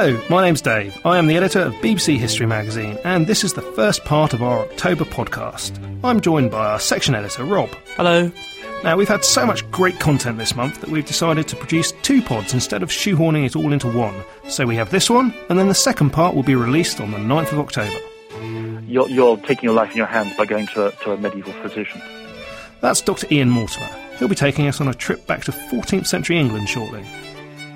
Hello, my name's Dave. I am the editor of BBC History Magazine, and this is the first part of our October podcast. I'm joined by our section editor, Rob. Hello. Now, we've had so much great content this month that we've decided to produce two pods instead of shoehorning it all into one. So we have this one, and then the second part will be released on the 9th of October. You're, you're taking your life in your hands by going to a, to a medieval physician. That's Dr. Ian Mortimer. He'll be taking us on a trip back to 14th century England shortly.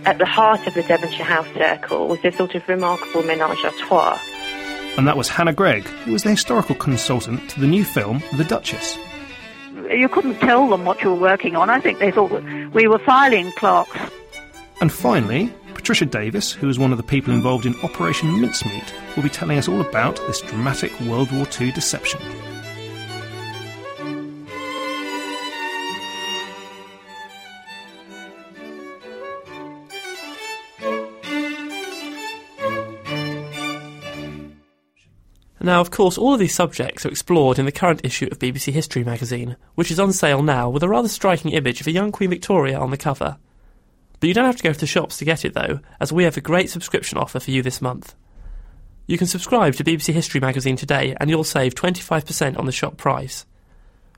At the heart of the Devonshire House Circle was this sort of remarkable menage a trois. And that was Hannah Greig, who was the historical consultant to the new film, The Duchess. You couldn't tell them what you were working on. I think they thought that we were filing clerks. And finally, Patricia Davies, who was one of the people involved in Operation Mincemeat, will be telling us all about this dramatic World War II deception. Now, of course, all of these subjects are explored in the current issue of BBC History magazine, which is on sale now with a rather striking image of a young Queen Victoria on the cover. But you don't have to go to the shops to get it, though, as we have a great subscription offer for you this month. You can subscribe to BBC History magazine today and you'll save 25% on the shop price.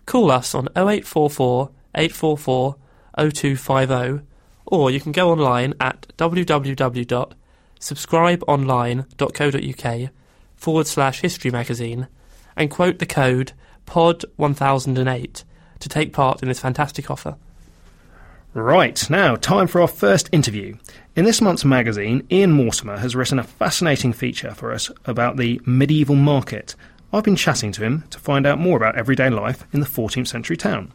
Call us on 0844 844 0250 or you can go online at www.subscribeonline.co.uk forward slash history magazine and quote the code POD1008 to take part in this fantastic offer. Right, now, time for our first interview. In this month's magazine, Ian Mortimer has written a fascinating feature for us about the medieval market. I've been chatting to him to find out more about everyday life in the 14th century town.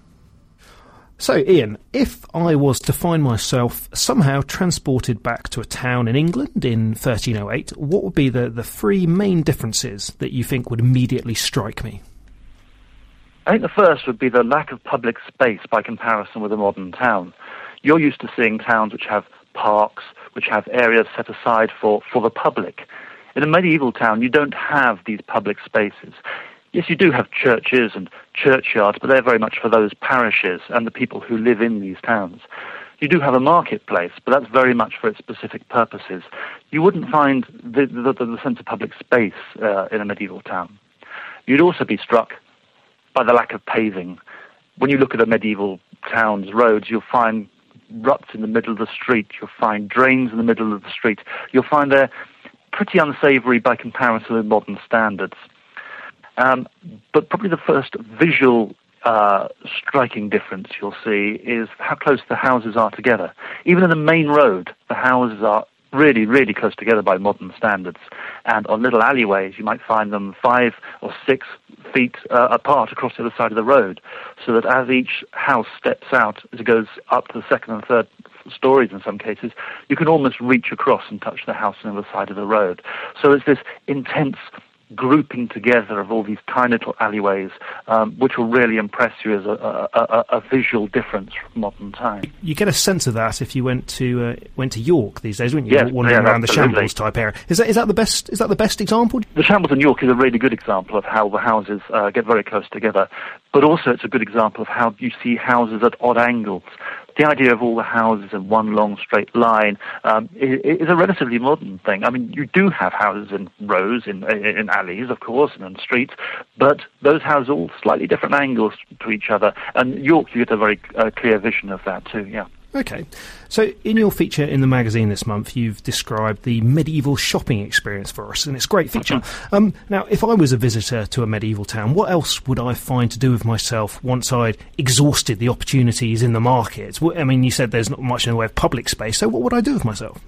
So, Ian, if I was to find myself somehow transported back to a town in England in 1308, what would be the, the three main differences that you think would immediately strike me? I think the first would be the lack of public space by comparison with a modern town. You're used to seeing towns which have parks, which have areas set aside for, for the public. In a medieval town, you don't have these public spaces. Yes, you do have churches and churchyards, but they're very much for those parishes and the people who live in these towns. You do have a marketplace, but that's very much for its specific purposes. You wouldn't find the, the, the sense of public space uh, in a medieval town. You'd also be struck by the lack of paving. When you look at a medieval town's roads, you'll find ruts in the middle of the street. You'll find drains in the middle of the street. You'll find they're pretty unsavoury by comparison with modern standards. Um, but probably the first visual uh, striking difference you'll see is how close the houses are together. Even in the main road, the houses are really, really close together by modern standards. And on little alleyways, you might find them five or six feet uh, apart across the other side of the road, so that as each house steps out, as it goes up to the second and third stories in some cases, you can almost reach across and touch the house on the other side of the road. So it's this intense grouping together of all these tiny little alleyways, um, which will really impress you as a, a, a, a, visual difference from modern time. You get a sense of that if you went to uh, went to York these days, wouldn't you? Yes, Wandering yeah, around absolutely. the shambles type area. Is that is that the best? Is that the best example? The shambles in York is a really good example of how the houses uh, get very close together, but also it's a good example of how you see houses at odd angles the idea of all the houses in one long straight line um, is, is, a relatively modern thing. I mean, you do have houses in rows, in, in alleys, of course, and in streets, but those houses all slightly different angles to each other. And York, you get a very uh, clear vision of that too, yeah. Okay. So, in your feature in the magazine this month, you've described the medieval shopping experience for us, and it's a great feature. Um, now, if I was a visitor to a medieval town, what else would I find to do with myself once I'd exhausted the opportunities in the market? I mean, you said there's not much in the way of public space, so what would I do with myself?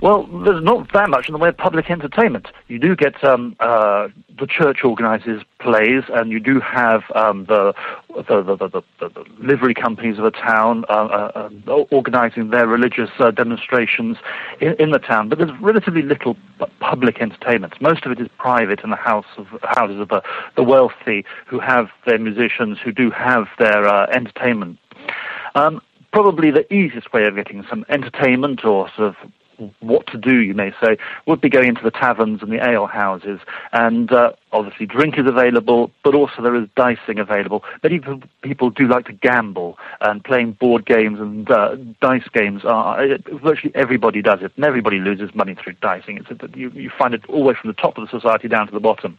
Well, there's not that much in the way of public entertainment. You do get um, uh, the church organises plays, and you do have um, the, the, the, the, the, livery companies of a town uh, uh, uh organising their religious uh, demonstrations in, in, the town. But there's relatively little public entertainment. Most of it is private in the house of houses of the, the wealthy who have their musicians, who do have their uh, entertainment. Um, probably the easiest way of getting some entertainment or sort of what to do, you may say, would be going into the taverns and the ale houses. And uh, obviously, drink is available, but also there is dicing available. Many people do like to gamble, and playing board games and uh, dice games are uh, virtually everybody does it, and everybody loses money through dicing. It's, you, you find it all the way from the top of the society down to the bottom.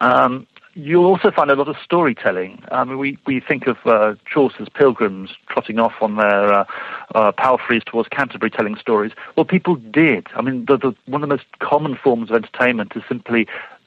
Um, You'll also find a lot of storytelling. I mean, we, we think of uh, Chaucer's pilgrims trotting off on their uh, uh, palfreys towards Canterbury telling stories. Well, people did. I mean, the, the, one of the most common forms of entertainment is simply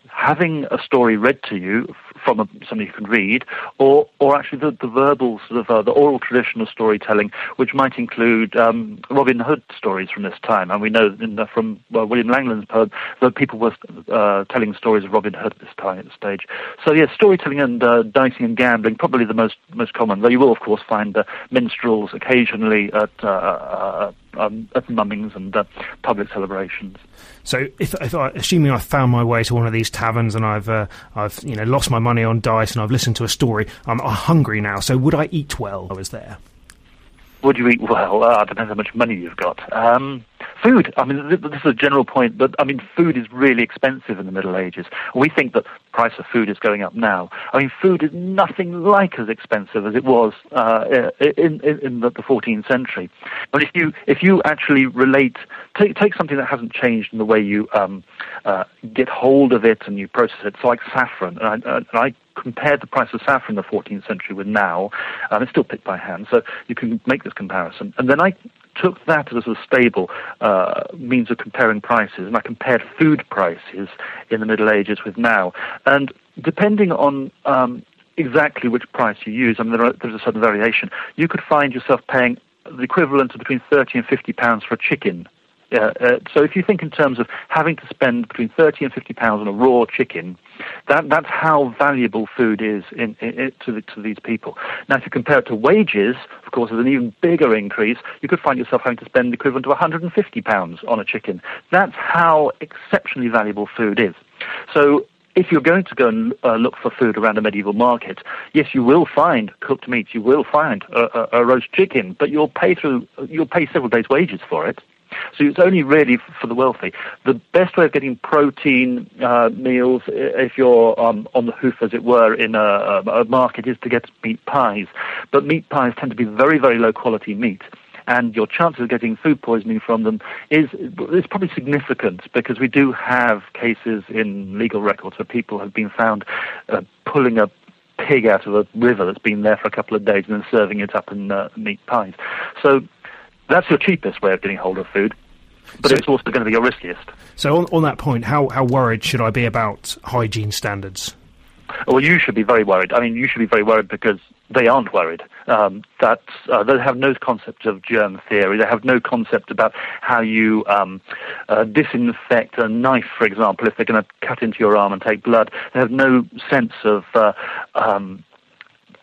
having a story read to you from a, somebody who can read, or or actually the, the verbal sort of uh, the oral tradition of storytelling, which might include um, Robin Hood stories from this time, and we know the, from William Langland's poem that people were uh, telling stories of Robin Hood at this time at this stage. So yes, storytelling and uh, dicing and gambling probably the most most common. Though you will of course find uh, minstrels occasionally at uh, um, at mummings and public celebrations. So, if, if I, assuming I found my way to one of these taverns and I've uh, I've you know lost my money on dice and I've listened to a story, I'm, I'm hungry now. So, would I eat well? I was there. Would you eat well? Uh, depends how much money you've got. Um, food. I mean, this is a general point, but I mean, food is really expensive in the Middle Ages. We think that price of food is going up now. I mean, food is nothing like as expensive as it was uh, in, in, in the, 14th century. But if you if you actually relate, take take something that hasn't changed in the way you um, uh, get hold of it and you process it. So like saffron, and I, uh, and I compared the price of saffron in the 14th century with now, and it's still picked by hand, so you can make this comparison. And then I took that as a stable uh, means of comparing prices, and I compared food prices in the Middle Ages with now. And depending on um, exactly which price you use, I mean, there are, there's a certain variation. You could find yourself paying the equivalent of between 30 and 50 pounds for a chicken uh, uh, so if you think in terms of having to spend between 30 and 50 pounds on a raw chicken, that, that's how valuable food is in, in, in, to, the, to these people. Now, if you compare it to wages, of course, there's an even bigger increase. You could find yourself having to spend the equivalent of 150 pounds on a chicken. That's how exceptionally valuable food is. So if you're going to go and uh, look for food around a medieval market, yes, you will find cooked meat, you will find a, a, a roast chicken, but you'll pay through, you'll pay several days' wages for it. So it's only really for the wealthy. The best way of getting protein uh, meals, if you're um, on the hoof, as it were, in a, a market, is to get meat pies. But meat pies tend to be very, very low quality meat and your chances of getting food poisoning from them is is probably significant because we do have cases in legal records where people have been found uh, pulling a pig out of a river that's been there for a couple of days and then serving it up in uh, meat pies. So that's your cheapest way of getting hold of food, but so, it's also going to be your riskiest. So, on, on that point, how, how worried should I be about hygiene standards? Well, you should be very worried. I mean, you should be very worried because they aren't worried. um, that uh, they have no concept of germ theory. They have no concept about how you um, uh, disinfect a knife, for example, if they're going to cut into your arm and take blood. They have no sense of uh, um,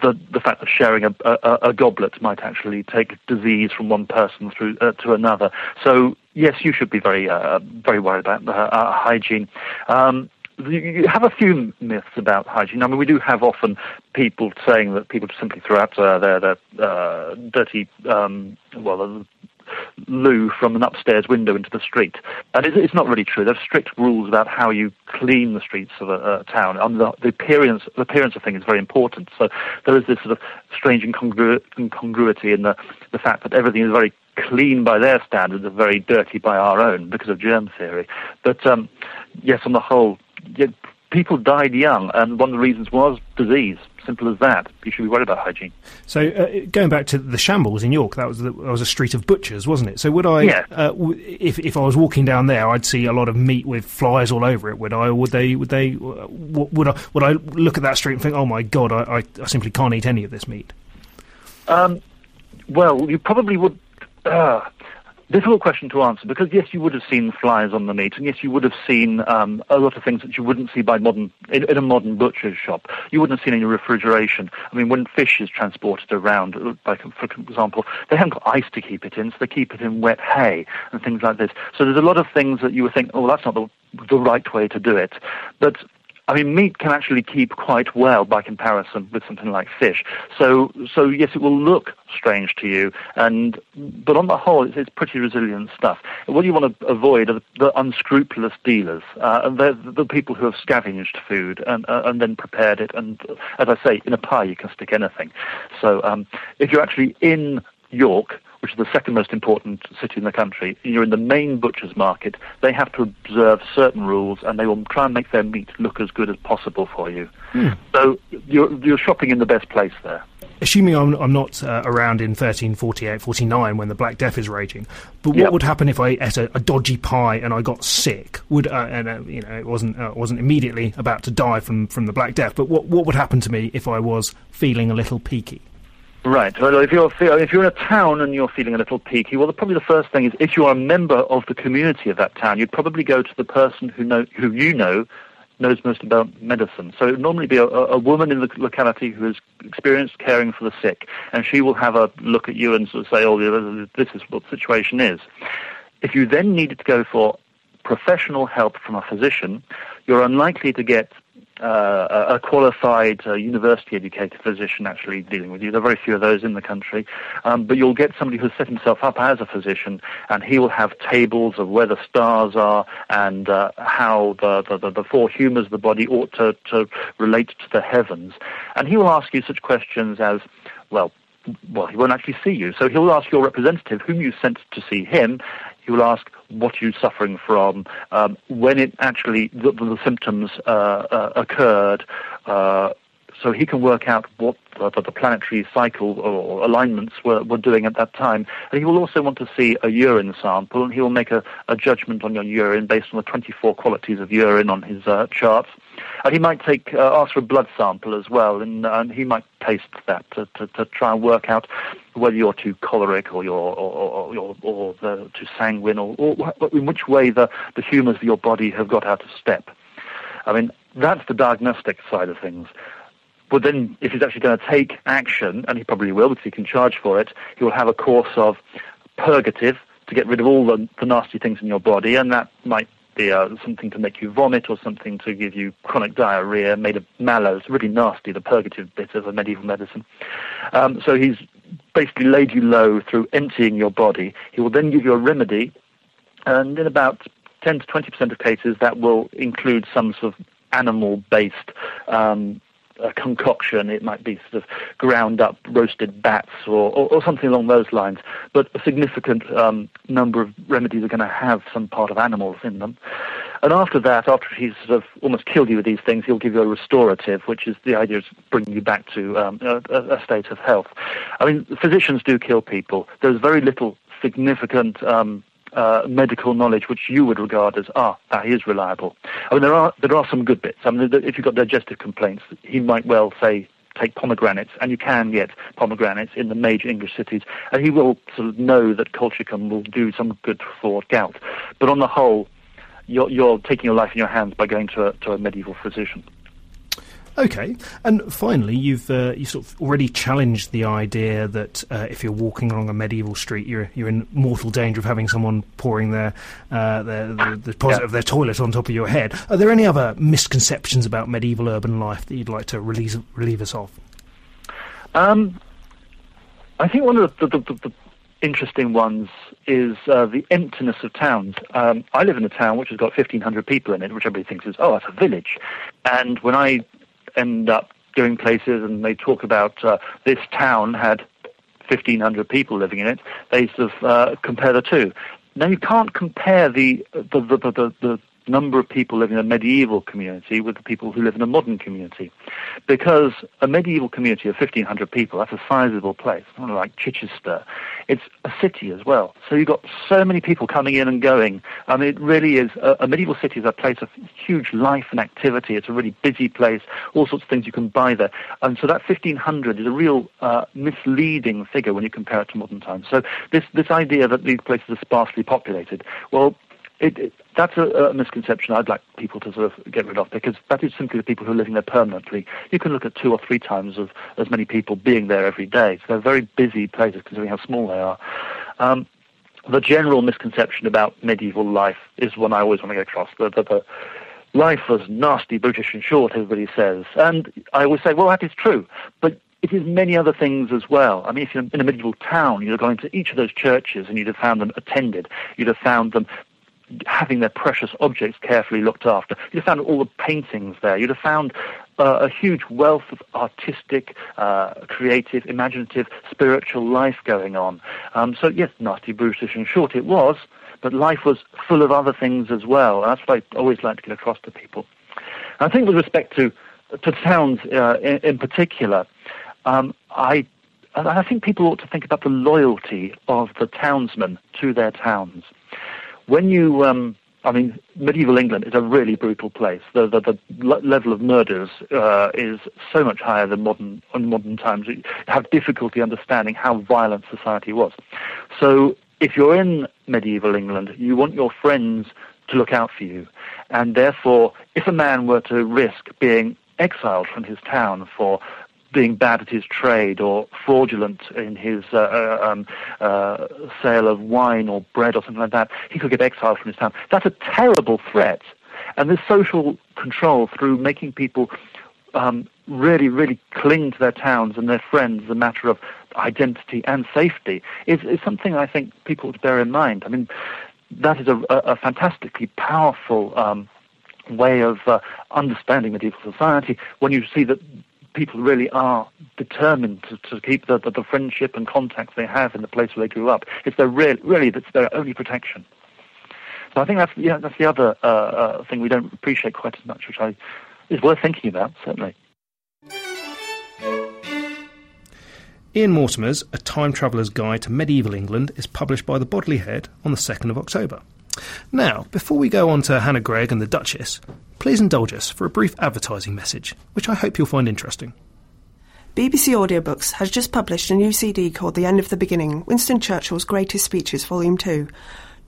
the, the fact that sharing a, a, a, goblet might actually take disease from one person through uh, to another. So yes, you should be very uh, very worried about uh, hygiene. Um, you have a few myths about hygiene. I mean, we do have often people saying that people simply throw out uh, their, their uh, dirty, um, well, loo from an upstairs window into the street. And it's not really true. There are strict rules about how you clean the streets of a, a town. And the, the, appearance, the appearance of things is very important. So there is this sort of strange incongru- incongruity in the, the fact that everything is very clean by their standards and very dirty by our own because of germ theory. But um, yes, on the whole, people died young, and one of the reasons was disease. Simple as that. You should be worried about hygiene. So, uh, going back to the shambles in York, that was the, that was a street of butchers, wasn't it? So, would I, uh, w- if if I was walking down there, I'd see a lot of meat with flies all over it. Would I? Or would they? Would they? Uh, would I? Would I look at that street and think, oh my god, I, I, I simply can't eat any of this meat? Um, well, you probably would. Uh, difficult question to answer because yes, you would have seen flies on the meat, and yes, you would have seen um, a lot of things that you wouldn't see by modern in, in, a modern butcher's shop. You wouldn't have seen any refrigeration. I mean, when fish is transported around, like for example, they haven't got ice to keep it in, so they keep it in wet hay and things like this. So there's a lot of things that you would think, oh, that's not the the right way to do it, but I mean, meat can actually keep quite well by comparison with something like fish. So, so yes, it will look strange to you, and but on the whole, it's, it's pretty resilient stuff. What you want to avoid are the, the unscrupulous dealers, uh, and they're the people who have scavenged food and uh, and then prepared it. And as I say, in a pie you can stick anything. So, um, if you're actually in York, which is the second most important city in the country, you're in the main butcher's market, they have to observe certain rules and they will try and make their meat look as good as possible for you. Mm. So you're, you're shopping in the best place there. Assuming I'm, I'm not uh, around in 1348, 49 when the Black Death is raging, but what yep. would happen if I ate a, a, dodgy pie and I got sick? Would uh, and uh, you know it wasn't uh, wasn't immediately about to die from, from the Black Death, but what what would happen to me if I was feeling a little peaky? Right. Well, if you're if you're in a town and you're feeling a little peaky, well, probably the first thing is if you are a member of the community of that town, you'd probably go to the person who know who you know knows most about medicine. So it would normally be a, a woman in the locality who has experienced caring for the sick, and she will have a look at you and sort of say, "Oh, this is what the situation is." If you then needed to go for professional help from a physician, you're unlikely to get uh, a qualified uh, university-educated physician actually dealing with you. There are very few of those in the country, um, but you'll get somebody who's set himself up as a physician, and he will have tables of where the stars are and uh, how the, the, the, four humours of the body ought to, to relate to the heavens, and he will ask you such questions as, well, well, he won't actually see you. So he'll ask your representative, whom you sent to see him, he will ask what are you're suffering from, um, when it actually, the, the symptoms uh, uh, occurred, uh, so he can work out what the, the, planetary cycle or alignments were, were doing at that time. And he will also want to see a urine sample, and he will make a, a judgment on your urine based on the 24 qualities of urine on his uh, charts. And he might take uh, ask for a blood sample as well, and, and he might taste that to, to, to, try and work out whether you're too choleric or you're or, or, or, or too sanguine, or, or in which way the, the humours of your body have got out of step. I mean, that's the diagnostic side of things. But then, if he's actually going to take action, and he probably will because he can charge for it, he will have a course of purgative to get rid of all the, the nasty things in your body, and that might be uh, something to make you vomit or something to give you chronic diarrhea made of mallow. It's really nasty, the purgative bit of a medieval medicine. Um, so he's basically laid you low through emptying your body. He will then give you a remedy, and in about 10 to 20% of cases, that will include some sort of animal-based um, a concoction. It might be sort of ground up roasted bats or, or, or something along those lines. But a significant um, number of remedies are going to have some part of animals in them. And after that, after he's sort of almost killed you with these things, he'll give you a restorative, which is the idea of bringing you back to um, a, a, state of health. I mean, physicians do kill people. There's very little significant um, uh, medical knowledge which you would regard as ah that is reliable. I mean there are there are some good bits. I mean if you've got digestive complaints, he might well say take pomegranates, and you can get pomegranates in the major English cities, and he will sort of know that colchicum will do some good for gout. But on the whole, you're, you're taking your life in your hands by going to a, to a medieval physician. Okay, and finally, you've uh, you sort of already challenged the idea that uh, if you're walking along a medieval street, you're you're in mortal danger of having someone pouring their uh, their the, the deposit Yeah. of their toilet on top of your head. Are there any other misconceptions about medieval urban life that you'd like to relieve relieve us of? Um, I think one of the, the, the, the interesting ones is uh, the emptiness of towns. Um, I live in a town which has got 1,500 people in it, which everybody thinks is, oh, that's a village. And when I end up going places and they talk about uh, this town had 1,500 people living in it, they sort of uh, compare the two. Now, you can't compare the, the, the, the, the number of people living in a medieval community with the people who live in a modern community. Because a medieval community of 1,500 people, that's a sizable place, not like Chichester. It's a city as well. So you've got so many people coming in and going. Mean, it really is, a, a medieval city is a place of huge life and activity. It's a really busy place, all sorts of things you can buy there. And so that 1,500 is a real uh, misleading figure when you compare it to modern times. So this, this idea that these places are sparsely populated, well, it, it, that's a, a misconception I'd like people to sort of get rid of because that is simply the people who are living there permanently. You can look at two or three times of as many people being there every day. So they're very busy places considering how small they are. Um, the general misconception about medieval life is one I always want to get across. The, the, the life was nasty, brutish, and short, everybody says. And I always say, well, that is true. But it is many other things as well. I mean, if you're in a medieval town, you'd have gone into each of those churches and you'd have found them attended. You'd have found them having their precious objects carefully looked after. You'd have found all the paintings there. You'd have found uh, a huge wealth of artistic, uh, creative, imaginative, spiritual life going on. Um, so, yes, nasty, brutish, and short it was, but life was full of other things as well. And that's what I always like to get across to people. And I think with respect to, to towns uh, in, in particular, um, I and I think people ought to think about the loyalty of the townsmen to their towns. When you, um, I mean, medieval England is a really brutal place. The the, the level of murders uh, is so much higher than modern in modern times. You have difficulty understanding how violent society was. So if you're in medieval England, you want your friends to look out for you, and therefore, if a man were to risk being exiled from his town for being bad at his trade or fraudulent in his uh, uh, um, uh, sale of wine or bread or something like that, he could get exiled from his town. That's a terrible threat. And this social control through making people um, really, really cling to their towns and their friends a matter of identity and safety is, is something I think people to bear in mind. I mean, that is a, a, a fantastically powerful um, way of uh, understanding medieval society when you see that people really are determined to, to keep the, the, the, friendship and contacts they have in the place where they grew up. It's their real, really that's their only protection. So I think that's yeah, that's the other uh, uh, thing we don't appreciate quite as much, which I is worth thinking about certainly. Ian Mortimer's A Time Traveller's Guide to Medieval England is published by the Bodley Head on the 2nd of October. Now, before we go on to Hannah Greig and the Duchess, please indulge us for a brief advertising message, which I hope you'll find interesting. BBC Audiobooks has just published a new CD called The End of the Beginning Winston Churchill's Greatest Speeches, Volume 2.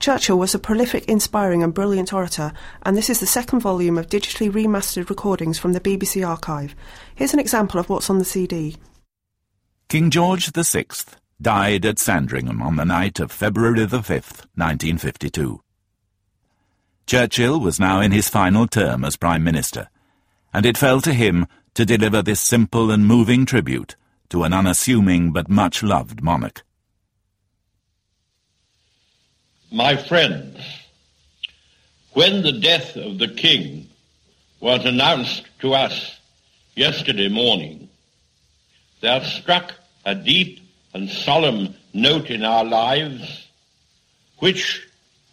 Churchill was a prolific, inspiring, and brilliant orator, and this is the second volume of digitally remastered recordings from the BBC archive. Here's an example of what's on the CD. King George VI died at Sandringham on the night of February the 5th, 1952. Churchill was now in his final term as Prime Minister, and it fell to him to deliver this simple and moving tribute to an unassuming but much loved monarch. My friends, when the death of the King was announced to us yesterday morning, there struck a deep and solemn note in our lives, which,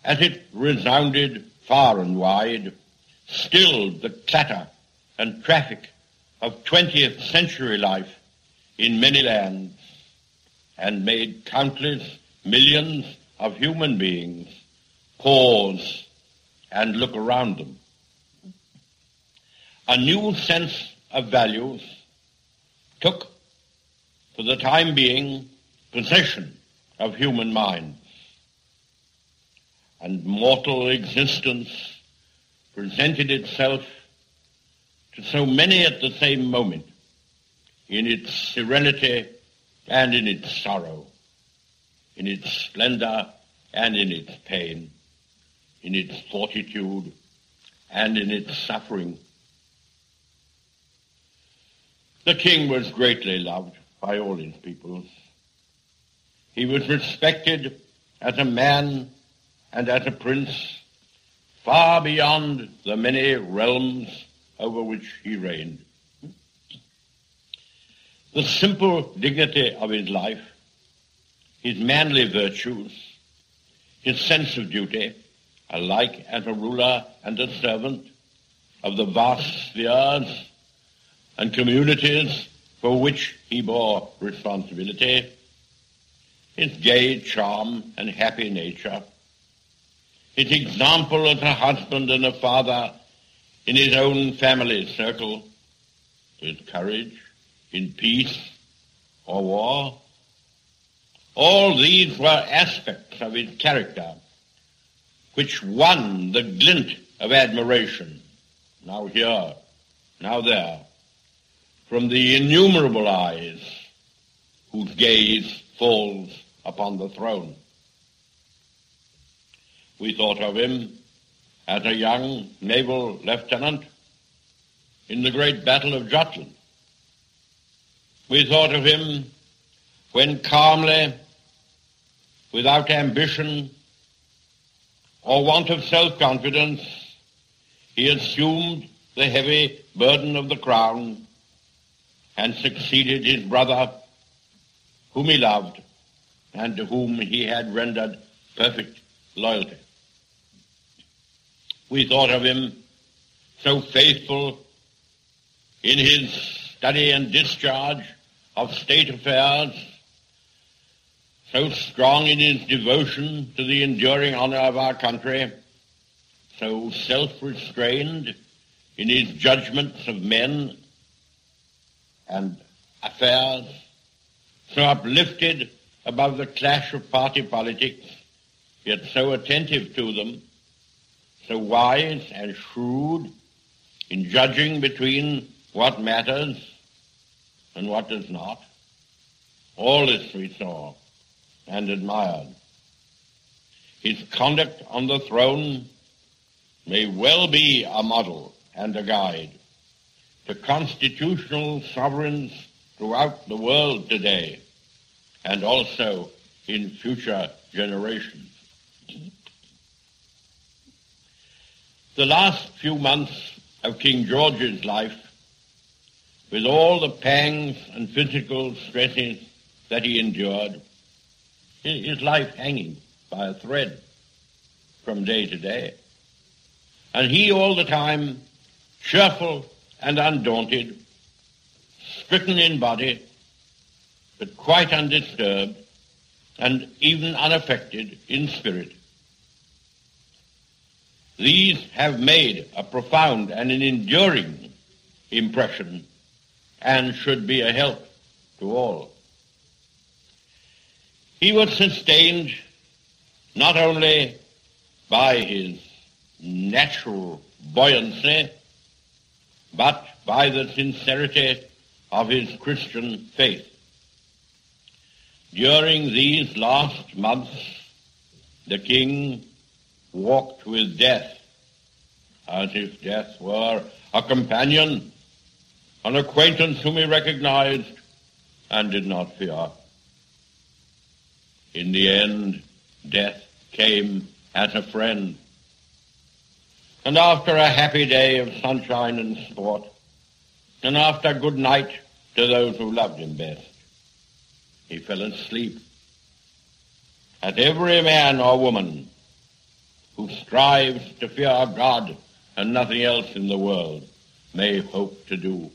as it resounded far and wide, stilled the clatter and traffic of 20th century life in many lands and made countless millions of human beings pause and look around them. A new sense of values, took, for the time being, possession of human minds. And mortal existence presented itself to so many at the same moment in its serenity and in its sorrow, in its splendor and in its pain, in its fortitude and in its suffering. The king was greatly loved by all his peoples. He was respected as a man and as a prince far beyond the many realms over which he reigned. The simple dignity of his life, his manly virtues, his sense of duty, alike as a ruler and a servant of the vast spheres and communities for which he bore responsibility, his gay charm and happy nature, his example as a husband and a father in his own family circle, his courage in peace or war. All these were aspects of his character which won the glint of admiration, now here, now there, from the innumerable eyes whose gaze falls upon the throne. We thought of him as a young naval lieutenant in the great Battle of Jutland. We thought of him when calmly, without ambition or want of self-confidence, he assumed the heavy burden of the crown and succeeded his brother, whom he loved and to whom he had rendered perfect loyalty. We thought of him so faithful in his study and discharge of state affairs, so strong in his devotion to the enduring honor of our country, so self-restrained in his judgments of men and affairs, so uplifted above the clash of party politics, yet so attentive to them, so wise and shrewd in judging between what matters and what does not. All this we saw and admired. His conduct on the throne may well be a model and a guide to constitutional sovereigns throughout the world today and also in future generations. The last few months of King George's life, with all the pangs and physical stresses that he endured, his life hanging by a thread from day to day. And he all the time cheerful and undaunted, stricken in body, but quite undisturbed and even unaffected in spirit. These have made a profound and an enduring impression and should be a help to all. He was sustained not only by his natural buoyancy, but by the sincerity of his Christian faith. During these last months, the king walked with death, as if death were a companion, an acquaintance whom he recognized and did not fear. In the end, death came as a friend. And after a happy day of sunshine and sport, and after good night to those who loved him best, he fell asleep. As every man or woman who strives to fear God and nothing else in the world may hope to do.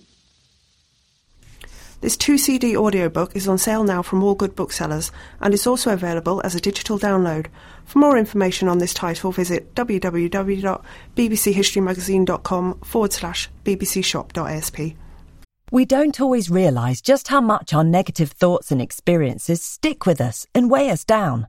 This 2 CD audiobook is on sale now from all good booksellers and is also available as a digital download. For more information on this title, visit www.bbchistorymagazine.com forward slash bbcshop.asp. We don't always realise just how much our negative thoughts and experiences stick with us and weigh us down.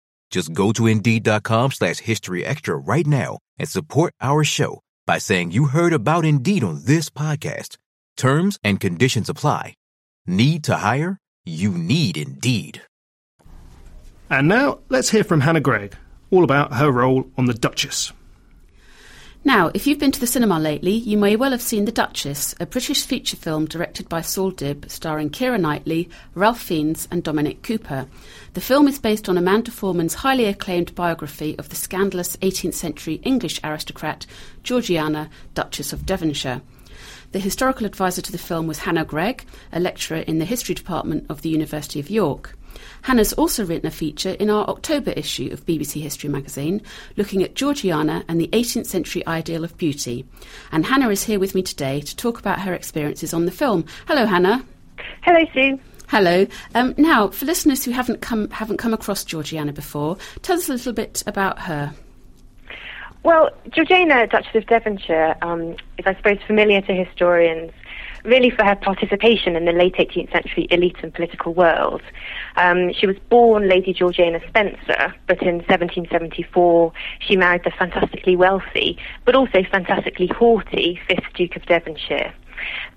Just go to Indeed.com slash History Extra right now and support our show by saying you heard about Indeed on this podcast. Terms and conditions apply. Need to hire? You need Indeed. And now let's hear from Hannah Greig, all about her role on The Duchess. Now, if you've been to the cinema lately, you may well have seen The Duchess, a British feature film directed by Saul Dibb, starring Keira Knightley, Ralph Fiennes, and Dominic Cooper. The film is based on Amanda Foreman's highly acclaimed biography of the scandalous 18th century English aristocrat Georgiana, Duchess of Devonshire. The historical advisor to the film was Hannah Greig, a lecturer in the history department of the University of York. Hannah's also written a feature in our October issue of BBC History magazine looking at Georgiana and the 18th century ideal of beauty. And Hannah is here with me today to talk about her experiences on the film. Hello, Hannah. Hello, Sue. Hello. Um, now, for listeners who haven't come haven't come across Georgiana before, tell us a little bit about her. Well, Georgiana, Duchess of Devonshire, um, is, I suppose, familiar to historians really for her participation in the late 18th century elite and political world. Um, she was born Lady Georgiana Spencer, but in 1774 she married the fantastically wealthy, but also fantastically haughty 5th Duke of Devonshire.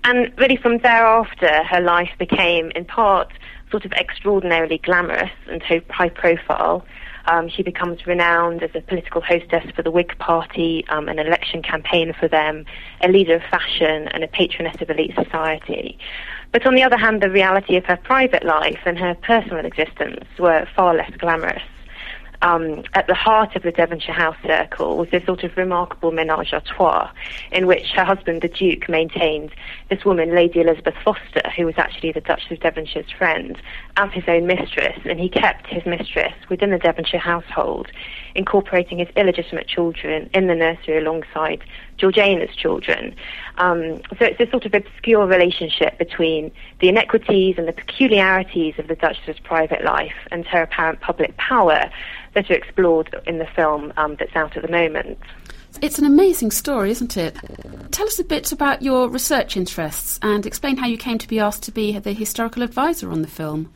And really from thereafter, her life became, in part, sort of extraordinarily glamorous and high profile. Um, she becomes renowned as a political hostess for the Whig Party, um, an election campaign for them, a leader of fashion, and a patroness of elite society. But on the other hand, the reality of her private life and her personal existence were far less glamorous um, at the heart of the Devonshire House circle was this sort of remarkable menage a trois in which her husband, the Duke, maintained this woman, Lady Elizabeth Foster, who was actually the Duchess of Devonshire's friend, as his own mistress, and he kept his mistress within the Devonshire household, incorporating his illegitimate children in the nursery alongside Georgiana's children. Um, so it's this sort of obscure relationship between the inequities and the peculiarities of the Duchess's private life and her apparent public power that are explored in the film um, that's out at the moment. It's an amazing story, isn't it? Tell us a bit about your research interests and explain how you came to be asked to be the historical advisor on the film.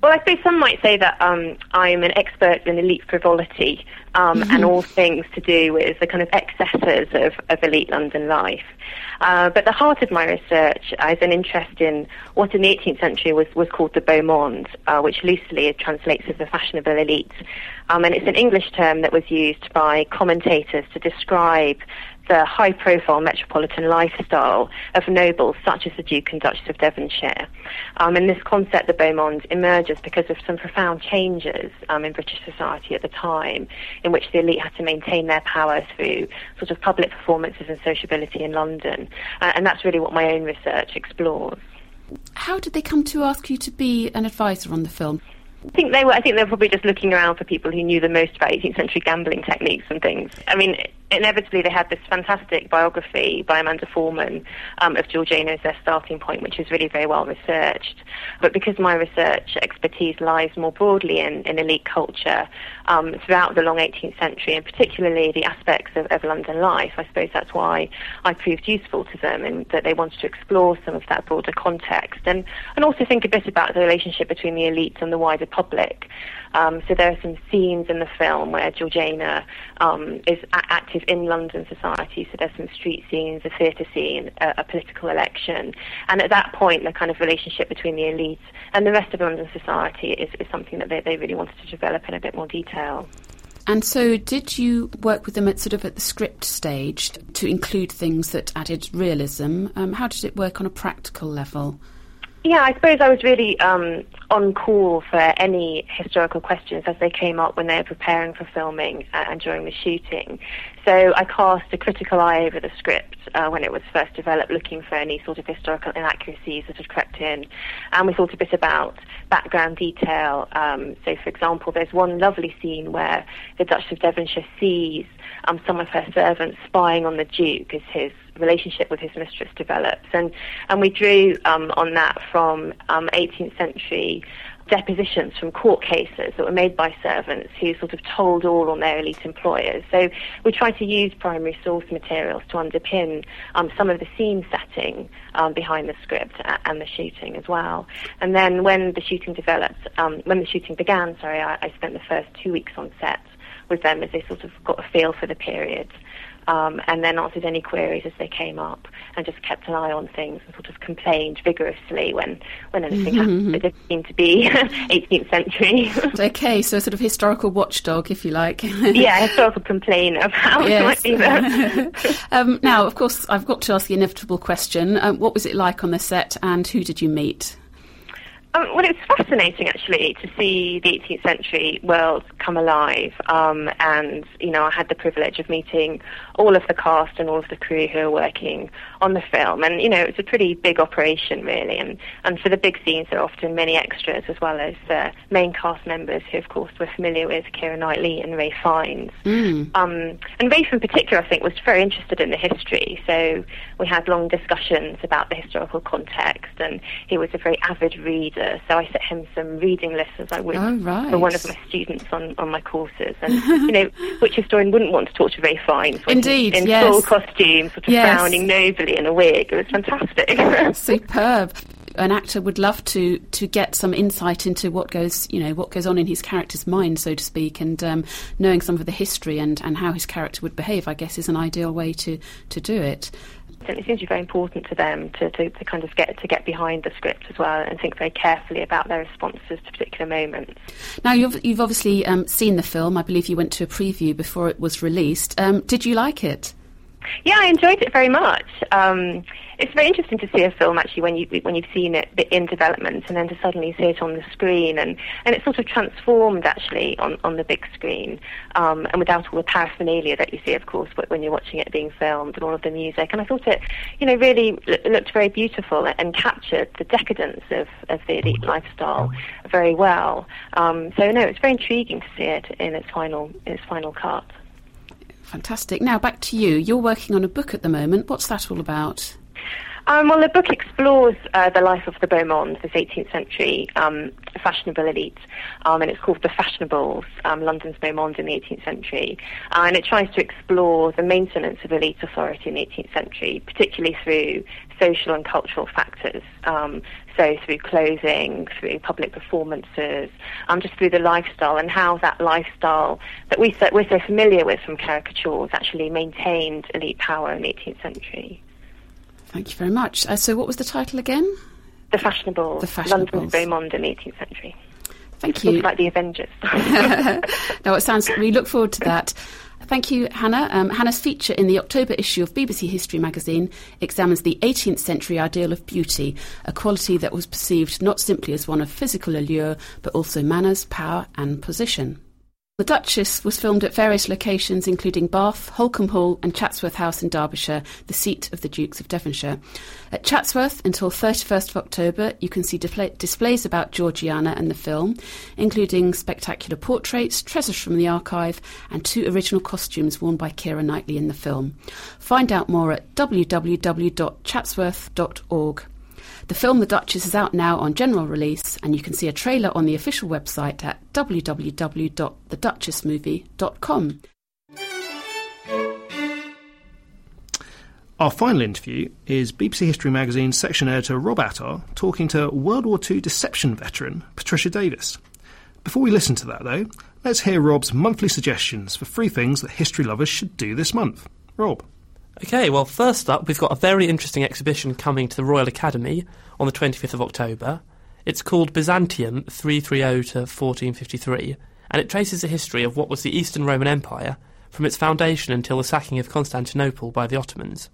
Well, I suppose some might say that um, I'm an expert in elite frivolity um, mm-hmm. and all things to do with the kind of excesses of, of elite London life. Uh, but the heart of my research is an interest in what in the 18th century was, was called the beau monde, uh, which loosely translates as the fashionable elite. Um, and it's an English term that was used by commentators to describe the high profile metropolitan lifestyle of nobles such as the Duke and Duchess of Devonshire. Um, and this concept, the beau monde, emerges because of some profound changes um, in British society at the time, in which the elite had to maintain their power through sort of public performances and sociability in London. Uh, and that's really what my own research explores. How did they come to ask you to be an advisor on the film? I think they were. I think they were probably just looking around for people who knew the most about 18th century gambling techniques and things. I mean, inevitably they had this fantastic biography by Amanda Foreman um, of Georgiana as their starting point, which is really very well researched. But because my research expertise lies more broadly in, in elite culture um, throughout the long 18th century, and particularly the aspects of, of London life, I suppose that's why I proved useful to them and that they wanted to explore some of that broader context and, and also think a bit about the relationship between the elite and the wider public. Um, so there are some scenes in the film where Georgiana um, is a- active in London society. So there's some street scenes, a theatre scene, a, a political election, and at that point, the kind of relationship between the elite and the rest of London society is, is something that they, they really wanted to develop in a bit more detail. And so, did you work with them at sort of at the script stage to include things that added realism? Um, how did it work on a practical level? Yeah, I suppose I was really um, on call for any historical questions as they came up when they were preparing for filming uh, and during the shooting. So I cast a critical eye over the script uh, when it was first developed, looking for any sort of historical inaccuracies that had crept in. And we thought a bit about background detail. Um, so, for example, there's one lovely scene where the Duchess of Devonshire sees um, some of her servants spying on the Duke as his relationship with his mistress develops. And, and we drew um, on that from um, 18th century depositions from court cases that were made by servants who sort of told all on their elite employers. So we try to use primary source materials to underpin um, some of the scene setting um, behind the script and the shooting as well. And then when the shooting developed, um, when the shooting began, sorry, I, I spent the first two weeks on set with them as they sort of got a feel for the period um, and then answered any queries as they came up and just kept an eye on things and sort of complained vigorously when, when anything Mm-hmm. happened that didn't seem to be 18th century. okay, so a sort of historical watchdog, if you like. yeah, historical complainer about Yes. might be um, now, of course, I've got to ask the inevitable question: um, What was it like on the set, and who did you meet? Um, well, it was fascinating actually to see the 18th century world come alive. Um, and, you know, I had the privilege of meeting all of the cast and all of the crew who were working on the film. And, you know, it was a pretty big operation, really. And, and for the big scenes, there are often many extras as well as uh, main cast members who, of course, we're familiar with Keira Knightley and Ralph Fiennes. Mm. Um, and Rafe in particular, I think, was very interested in the history. So we had long discussions about the historical context, and he was a very avid reader. So I set him some reading lists as I would Oh, right. for one of my students on, on my courses. And, you know, which historian wouldn't want to talk to Ralph Fiennes Indeed, in yes. full costume, sort of Yes. frowning nobly in a wig. It was fantastic. Superb. An actor would love to to get some insight into what goes, you know, what goes on in his character's mind, so to speak, and um, knowing some of the history and, and how his character would behave. I guess is an ideal way to, to do it. It seems to be very important to them to, to, to kind of get to get behind the script as well and think very carefully about their responses to particular moments. Now you've you've obviously um, seen the film. I believe you went to a preview before it was released. Um, did you like it? Yeah, I enjoyed it very much. Um, it's very interesting to see a film actually when you when you've seen it in development and then to suddenly see it on the screen and, and it's sort of transformed actually on, on the big screen um, and without all the paraphernalia that you see of course when you're watching it being filmed and all of the music and I thought it you know really looked very beautiful and captured the decadence of, of the elite lifestyle very well. Um, so no, it's very intriguing to see it in its final in its final cut. Fantastic. Now back to you. You're working on a book at the moment. What's that all about? Um, well, the book explores uh, the life of the beau monde, this 18th century um, fashionable elite, um, and it's called The Fashionables, um, London's beau monde in the 18th century. Uh, and it tries to explore the maintenance of elite authority in the 18th century, particularly through social and cultural factors. Um, so through clothing, through public performances, um, just through the lifestyle and how that lifestyle that we we're so familiar with from caricatures actually maintained elite power in the 18th century. Thank you very much. Uh, so, what was the title again? The Fashionable. The Fashionables. London's beau monde in the 18th century. Thank you. of like the Avengers. no, it sounds. We look forward to that. Thank you, Hannah. Um, Hannah's feature in the October issue of BBC History magazine examines the 18th century ideal of beauty, a quality that was perceived not simply as one of physical allure, but also manners, power, and position. The Duchess was filmed at various locations, including Bath, Holkham Hall, and Chatsworth House in Derbyshire, the seat of the Dukes of Devonshire. At Chatsworth, until 31st of October, you can see displays about Georgiana and the film, including spectacular portraits, treasures from the archive, and two original costumes worn by Keira Knightley in the film. Find out more at www.chatsworth.org. The film The Duchess is out now on general release, and you can see a trailer on the official website at www.theduchessmovie.com. Our final interview is BBC History Magazine's section editor Rob Attar talking to World War II deception veteran Patricia Davies. Before we listen to that, though, let's hear Rob's monthly suggestions for three things that history lovers should do this month. Rob. Okay, well, first up, we've got a very interesting exhibition coming to the Royal Academy on the 25th of October. It's called Byzantium 330 to 1453, and it traces the history of what was the Eastern Roman Empire from its foundation until the sacking of Constantinople by the Ottomans.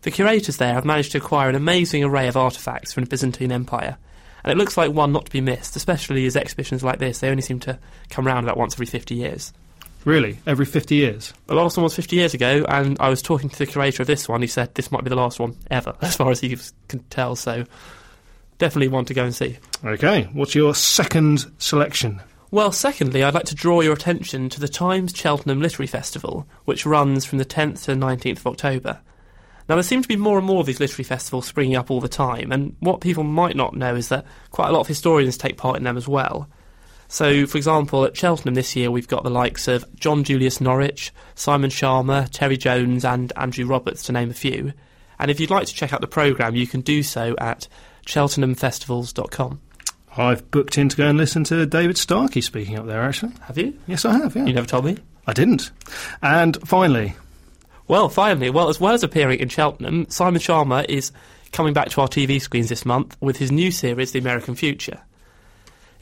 The curators there have managed to acquire an amazing array of artefacts from the Byzantine Empire, and it looks like one not to be missed, especially as exhibitions like this, they only seem to come round about once every 50 years. Really? Every 50 years? The last one was 50 years ago, and I was talking to the curator of this one. He said this might be the last one ever, as far as he can tell, so definitely one to go and see. Okay, what's your second selection? Well, secondly, I'd like to draw your attention to the Times Cheltenham Literary Festival, which runs from the 10th to the 19th of October. Now, there seem to be more and more of these literary festivals springing up all the time, and what people might not know is that quite a lot of historians take part in them as well. So, for example, at Cheltenham this year, we've got the likes of John Julius Norwich, Simon Schama, Terry Jones, and Andrew Roberts, to name a few. And if you'd like to check out the programme, you can do so at cheltenhamfestivals.com. I've booked in to go and listen to David Starkey speaking up there, actually. Have you? Yes, I have, yeah. You never told me? I didn't. And finally. Well, finally, well, as well as appearing in Cheltenham, Simon Schama is coming back to our TV screens this month with his new series, The American Future.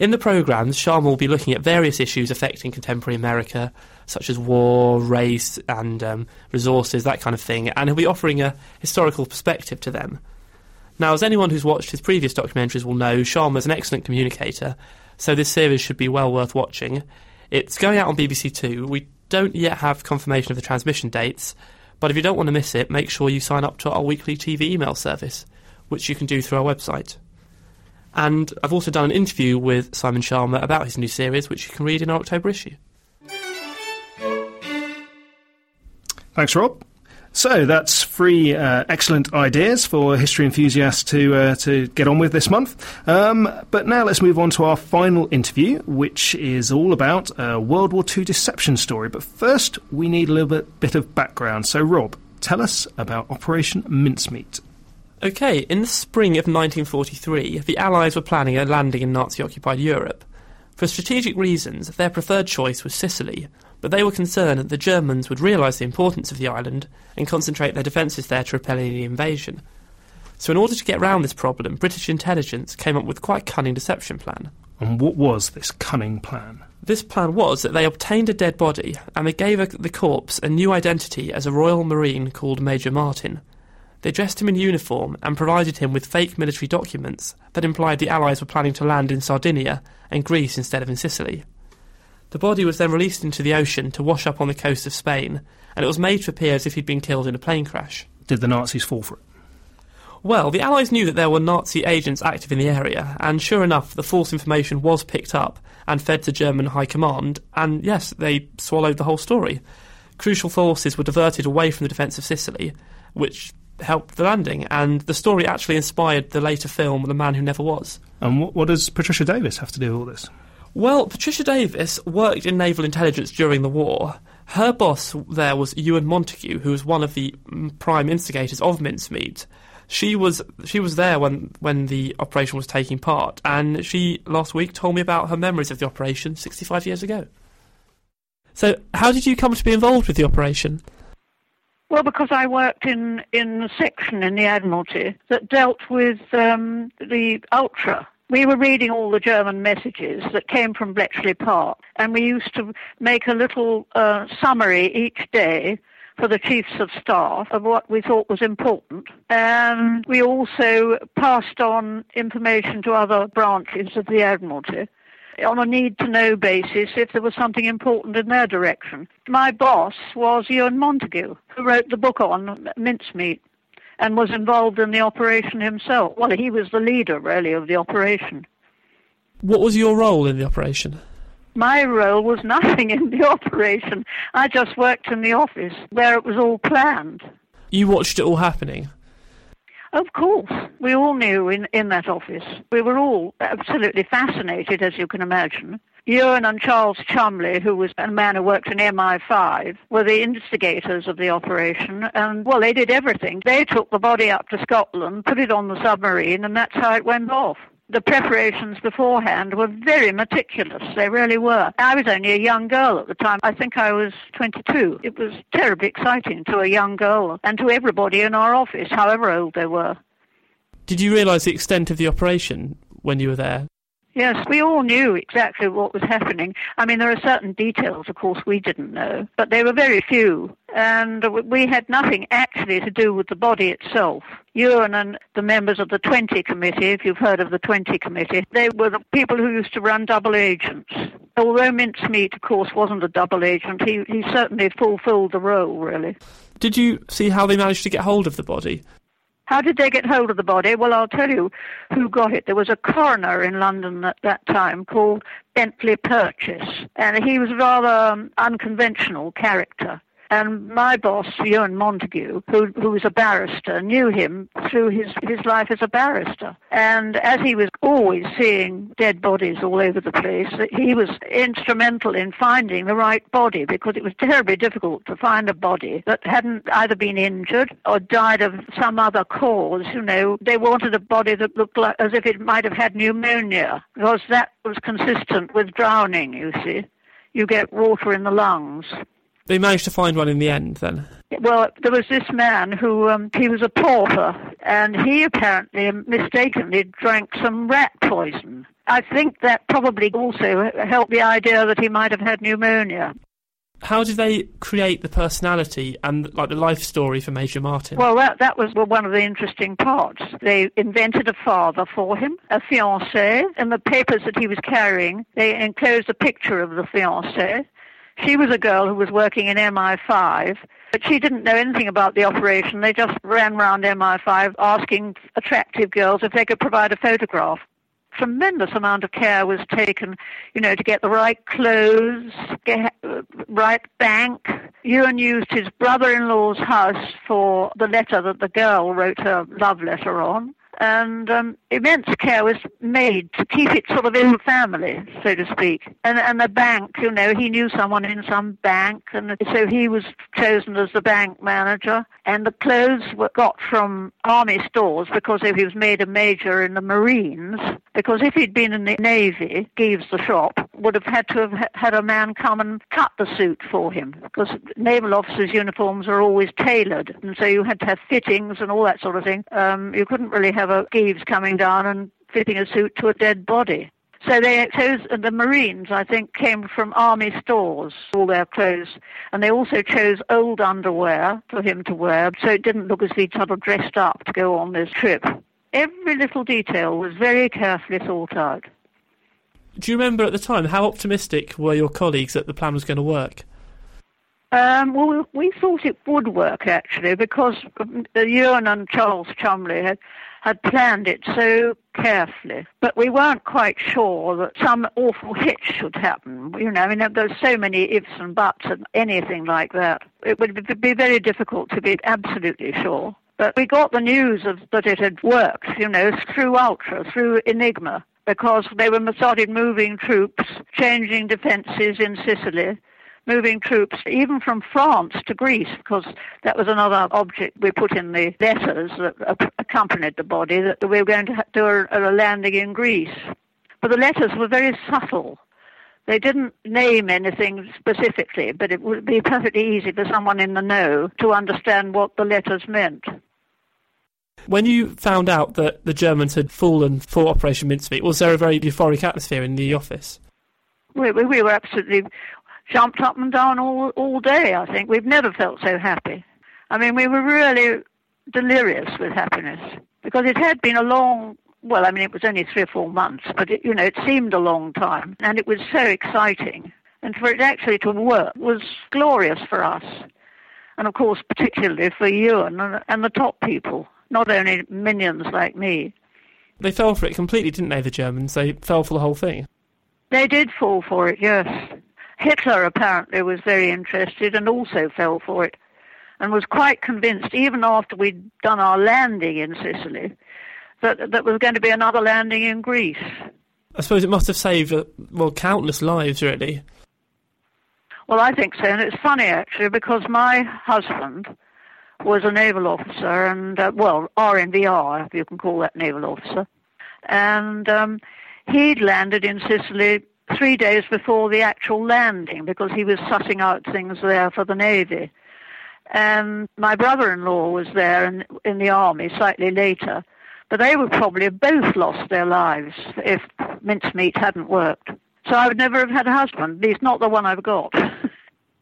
In the programmes, Schama will be looking at various issues affecting contemporary America, such as war, race, and um, resources, that kind of thing, and he'll be offering a historical perspective to them. Now, as anyone who's watched his previous documentaries will know, Schama's an excellent communicator, so this series should be well worth watching. It's going out on BBC Two. We don't yet have confirmation of the transmission dates, but if you don't want to miss it, make sure you sign up to our weekly TV email service, which you can do through our website. And I've also done an interview with Simon Schama about his new series, which you can read in our October issue. Thanks, Rob. So that's three uh, excellent ideas for history enthusiasts to uh, to get on with this month. Um, but now let's move on to our final interview, which is all about a World War II deception story. But first, we need a little bit, bit of background. So, Rob, tell us about Operation Mincemeat. Okay, in the spring of 1943, the Allies were planning a landing in Nazi occupied Europe. For strategic reasons, their preferred choice was Sicily, but they were concerned that the Germans would realise the importance of the island and concentrate their defences there to repel any invasion. So, in order to get round this problem, British intelligence came up with quite a cunning deception plan. And what was this cunning plan? This plan was that they obtained a dead body and they gave the corpse a new identity as a Royal Marine called Major Martin. They dressed him in uniform and provided him with fake military documents that implied the Allies were planning to land in Sardinia and Greece instead of in Sicily. The body was then released into the ocean to wash up on the coast of Spain, and it was made to appear as if he'd been killed in a plane crash. Did the Nazis fall for it? Well, the Allies knew that there were Nazi agents active in the area, and sure enough, the false information was picked up and fed to German High Command, and yes, they swallowed the whole story. Crucial forces were diverted away from the defence of Sicily, which helped the landing, and the story actually inspired the later film The Man Who Never Was. And what, what does Patricia Davies have to do with all this? Well, Patricia Davies worked in naval intelligence during the war. Her boss there was Ewan Montagu, who was one of the mm, prime instigators of Mincemeat. She was she was there when when the operation was taking part, and she last week told me about her memories of the operation 65 years ago. So, how did you come to be involved with the operation? Well, because I worked in, in the section in the Admiralty that dealt with um, the Ultra. We were reading all the German messages that came from Bletchley Park, and we used to make a little uh, summary each day for the chiefs of staff of what we thought was important. And we also passed on information to other branches of the Admiralty on a need-to-know basis if there was something important in their direction. My boss was Ewan Montagu, who wrote the book on mincemeat and was involved in the operation himself. Well, he was the leader, really, of the operation. What was your role in the operation? My role was nothing in the operation. I just worked in the office where it was all planned. You watched it all happening? Of course. We all knew in, in that office. We were all absolutely fascinated, as you can imagine. Ewan and Charles Cholmondeley, who was a man who worked in MI5, were the instigators of the operation. And, well, they did everything. They took the body up to Scotland, put it on the submarine, and that's how it went off the preparations beforehand were very meticulous. They really were. I was only a young girl at the time. I think I was 22. It was terribly exciting to a young girl and to everybody in our office, however old they were. Did you realise the extent of the operation when you were there? Yes, we all knew exactly what was happening. I mean, there are certain details, of course, we didn't know, but they were very few. And we had nothing actually to do with the body itself. Ewan and the members of the 20 committee, if you've heard of the 20 committee, they were the people who used to run double agents. Although Mincemeat, of course, wasn't a double agent, he, he certainly fulfilled the role, really. Did you see how they managed to get hold of the body? How did they get hold of the body? Well, I'll tell you who got it. There was a coroner in London at that time called Bentley Purchase, and he was a rather um, unconventional character. And my boss, Ewan Montagu, who, who was a barrister, knew him through his, his life as a barrister. And as he was always seeing dead bodies all over the place, he was instrumental in finding the right body because it was terribly difficult to find a body that hadn't either been injured or died of some other cause. You know, they wanted a body that looked like, as if it might have had pneumonia because that was consistent with drowning, you see. You get water in the lungs. They managed to find one in the end, then. Well, there was this man who um, he was a pauper, and he apparently mistakenly drank some rat poison. I think that probably also helped the idea that he might have had pneumonia. How did they create the personality and like the life story for Major Martin? Well, that that was one of the interesting parts. They invented a father for him, a fiancée, and the papers that he was carrying. They enclosed a picture of the fiancée, she was a girl who was working in MI5, but she didn't know anything about the operation. They just ran round MI5 asking attractive girls if they could provide a photograph. Tremendous amount of care was taken, you know, to get the right clothes, get uh, right bank. Ewan used his brother-in-law's house for the letter that the girl wrote her love letter on and um, immense care was made to keep it sort of in the family, so to speak. And, and the bank, you know, he knew someone in some bank, and so he was chosen as the bank manager. And the clothes were got from army stores because he was made a major in the Marines. Because if he'd been in the Navy, Gieves the shop would have had to have had a man come and cut the suit for him because naval officers' uniforms are always tailored, and so you had to have fittings and all that sort of thing. Um, you couldn't really have a Gieves coming down and fitting a suit to a dead body. So they chose the Marines, I think, came from army stores, all their clothes, and they also chose old underwear for him to wear, so it didn't look as if he'd sort of dressed up to go on this trip. Every little detail was very carefully thought out. Do you remember at the time how optimistic were your colleagues that the plan was going to work? Um, well, we thought it would work actually because Ewan and Charles Cholmondeley had had planned it so carefully. But we weren't quite sure that some awful hitch should happen. You know, I mean, there's so many ifs and buts and anything like that. It would be very difficult to be absolutely sure. But we got the news of that it had worked, you know, through Ultra, through Enigma, because they were started moving troops, changing defences in Sicily, moving troops even from France to Greece, because that was another object we put in the letters that accompanied the body, that we were going to do a, a landing in Greece. But the letters were very subtle. They didn't name anything specifically, but it would be perfectly easy for someone in the know to understand what the letters meant. When you found out that the Germans had fallen for Operation Mincemeat, was there a very euphoric atmosphere in the office? We, we, we were absolutely jumped up and down all all day. I think we've never felt so happy. I mean, we were really delirious with happiness because it had been a long well, I mean, it was only three or four months, but it, you know, it seemed a long time, and it was so exciting. And for it actually to work was glorious for us, and of course, particularly for you and, and the top people, not only minions like me. They fell for it completely, didn't they? The Germans. They fell for the whole thing. They did fall for it, yes. Hitler apparently was very interested and also fell for it, and was quite convinced, even after we'd done our landing in Sicily, that that was going to be another landing in Greece. I suppose it must have saved, uh, well, countless lives, really. Well, I think so, and it's funny actually because my husband was a naval officer, and uh, well, RNVR, if you can call that naval officer, and um, he'd landed in Sicily three days before the actual landing because he was sussing out things there for the navy. And my brother-in-law was there in, in the army slightly later, but they would probably have both lost their lives if mincemeat hadn't worked. So I would never have had a husband, at least not the one I've got.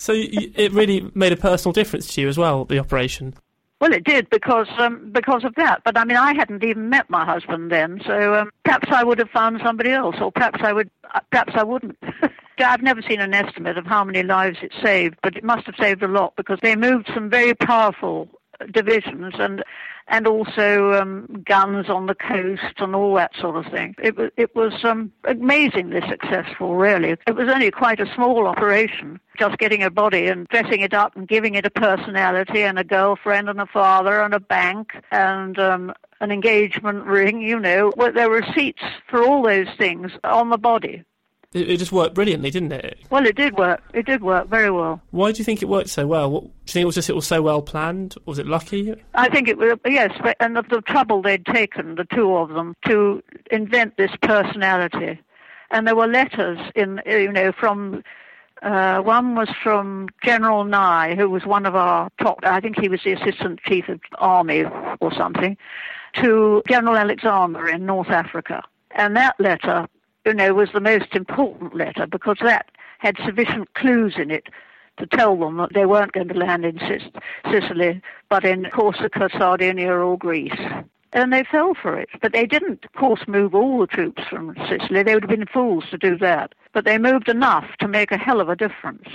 So it really made a personal difference to you as well, the operation. Well, it did because um, because of that. But I mean, I hadn't even met my husband then, so um, perhaps I would have found somebody else, or perhaps I would, uh, perhaps I wouldn't. I've never seen an estimate of how many lives it saved, but it must have saved a lot because they moved some very powerful divisions and and also um, guns on the coast and all that sort of thing. It was it was um, amazingly successful, really. It was only quite a small operation, just getting a body and dressing it up and giving it a personality and a girlfriend and a father and a bank and um, an engagement ring. You know, there were seats for all those things on the body. It, it just worked brilliantly, didn't it? Well, it did work. It did work very well. Why do you think it worked so well? What, do you think it was just it was so well planned? Was it lucky? I think it was yes, but, and the, the trouble they'd taken, the two of them, to invent this personality, and there were letters in you know from. Uh, one was from General Nye, who was one of our top, I think he was the Assistant Chief of Army or something, to General Alexander in North Africa. And that letter you know, was the most important letter because that had sufficient clues in it to tell them that they weren't going to land in Sicily, but in Corsica, Sardinia, or Greece. And they fell for it. But they didn't, of course, move all the troops from Sicily. They would have been fools to do that. But they moved enough to make a hell of a difference.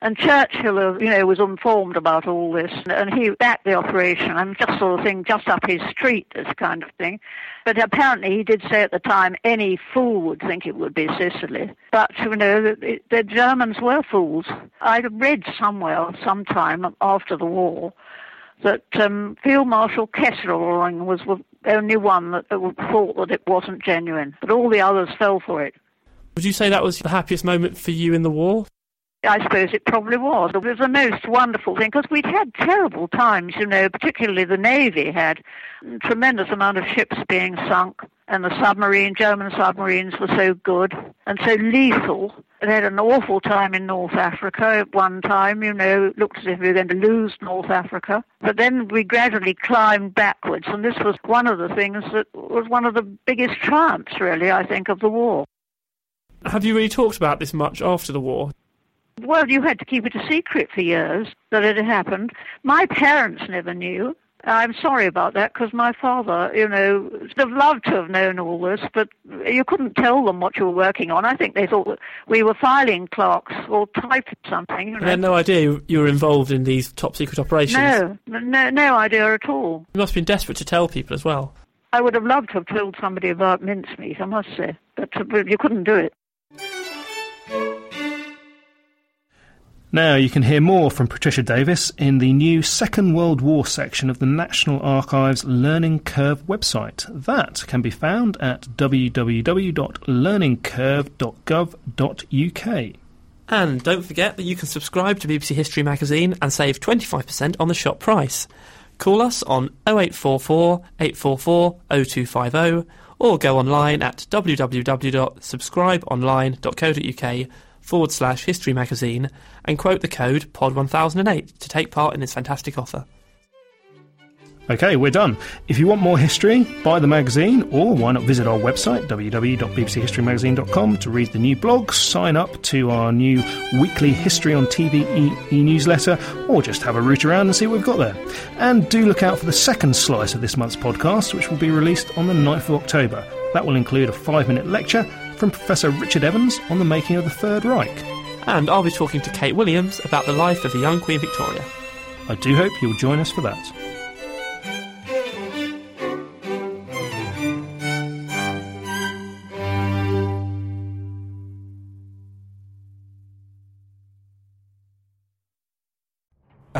And Churchill, uh, you know, was informed about all this, and he backed the operation and just sort of thing, just up his street, this kind of thing. But apparently, he did say at the time, any fool would think it would be Sicily. But you know, the, the Germans were fools. I read somewhere, sometime after the war, that um, Field Marshal Kesselring was the only one that thought that it wasn't genuine, but all the others fell for it. Would you say that was the happiest moment for you in the war? I suppose it probably was. It was the most wonderful thing because we'd had terrible times, you know, particularly the Navy had tremendous amount of ships being sunk and the submarine, German submarines were so good and so lethal. They had an awful time in North Africa at one time, you know, it looked as if we were going to lose North Africa. But then we gradually climbed backwards and this was one of the things that was one of the biggest triumphs, really, I think, of the war. Have you really talked about this much after the war? Well, you had to keep it a secret for years that it had happened. My parents never knew. I'm sorry about that because my father, you know, would have loved to have known all this, but you couldn't tell them what you were working on. I think they thought we were filing clerks or typing something. You know. They had no idea you were involved in these top secret operations. No, no, no idea at all. You must have been desperate to tell people as well. I would have loved to have told somebody about mincemeat, I must say, but you couldn't do it. Now you can hear more from Patricia Davies in the new Second World War section of the National Archives Learning Curve website. That can be found at www.learningcurve.gov.uk. And don't forget that you can subscribe to BBC History magazine and save 25% on the shop price. Call us on 0844 844 0250 or go online at www.subscribeonline.co.uk forward slash history magazine and quote the code POD1008 to take part in this fantastic offer. Okay, we're done. If you want more history, buy the magazine, or why not visit our website, www.bbchistorymagazine.com, to read the new blogs, sign up to our new weekly History on TV e newsletter, or just have a root around and see what we've got there. And do look out for the second slice of this month's podcast, which will be released on the 9th of October. That will include a five minute lecture from Professor Richard Evans on the making of the Third Reich. And I'll be talking to Kate Williams about the life of the young Queen Victoria. I do hope you'll join us for that.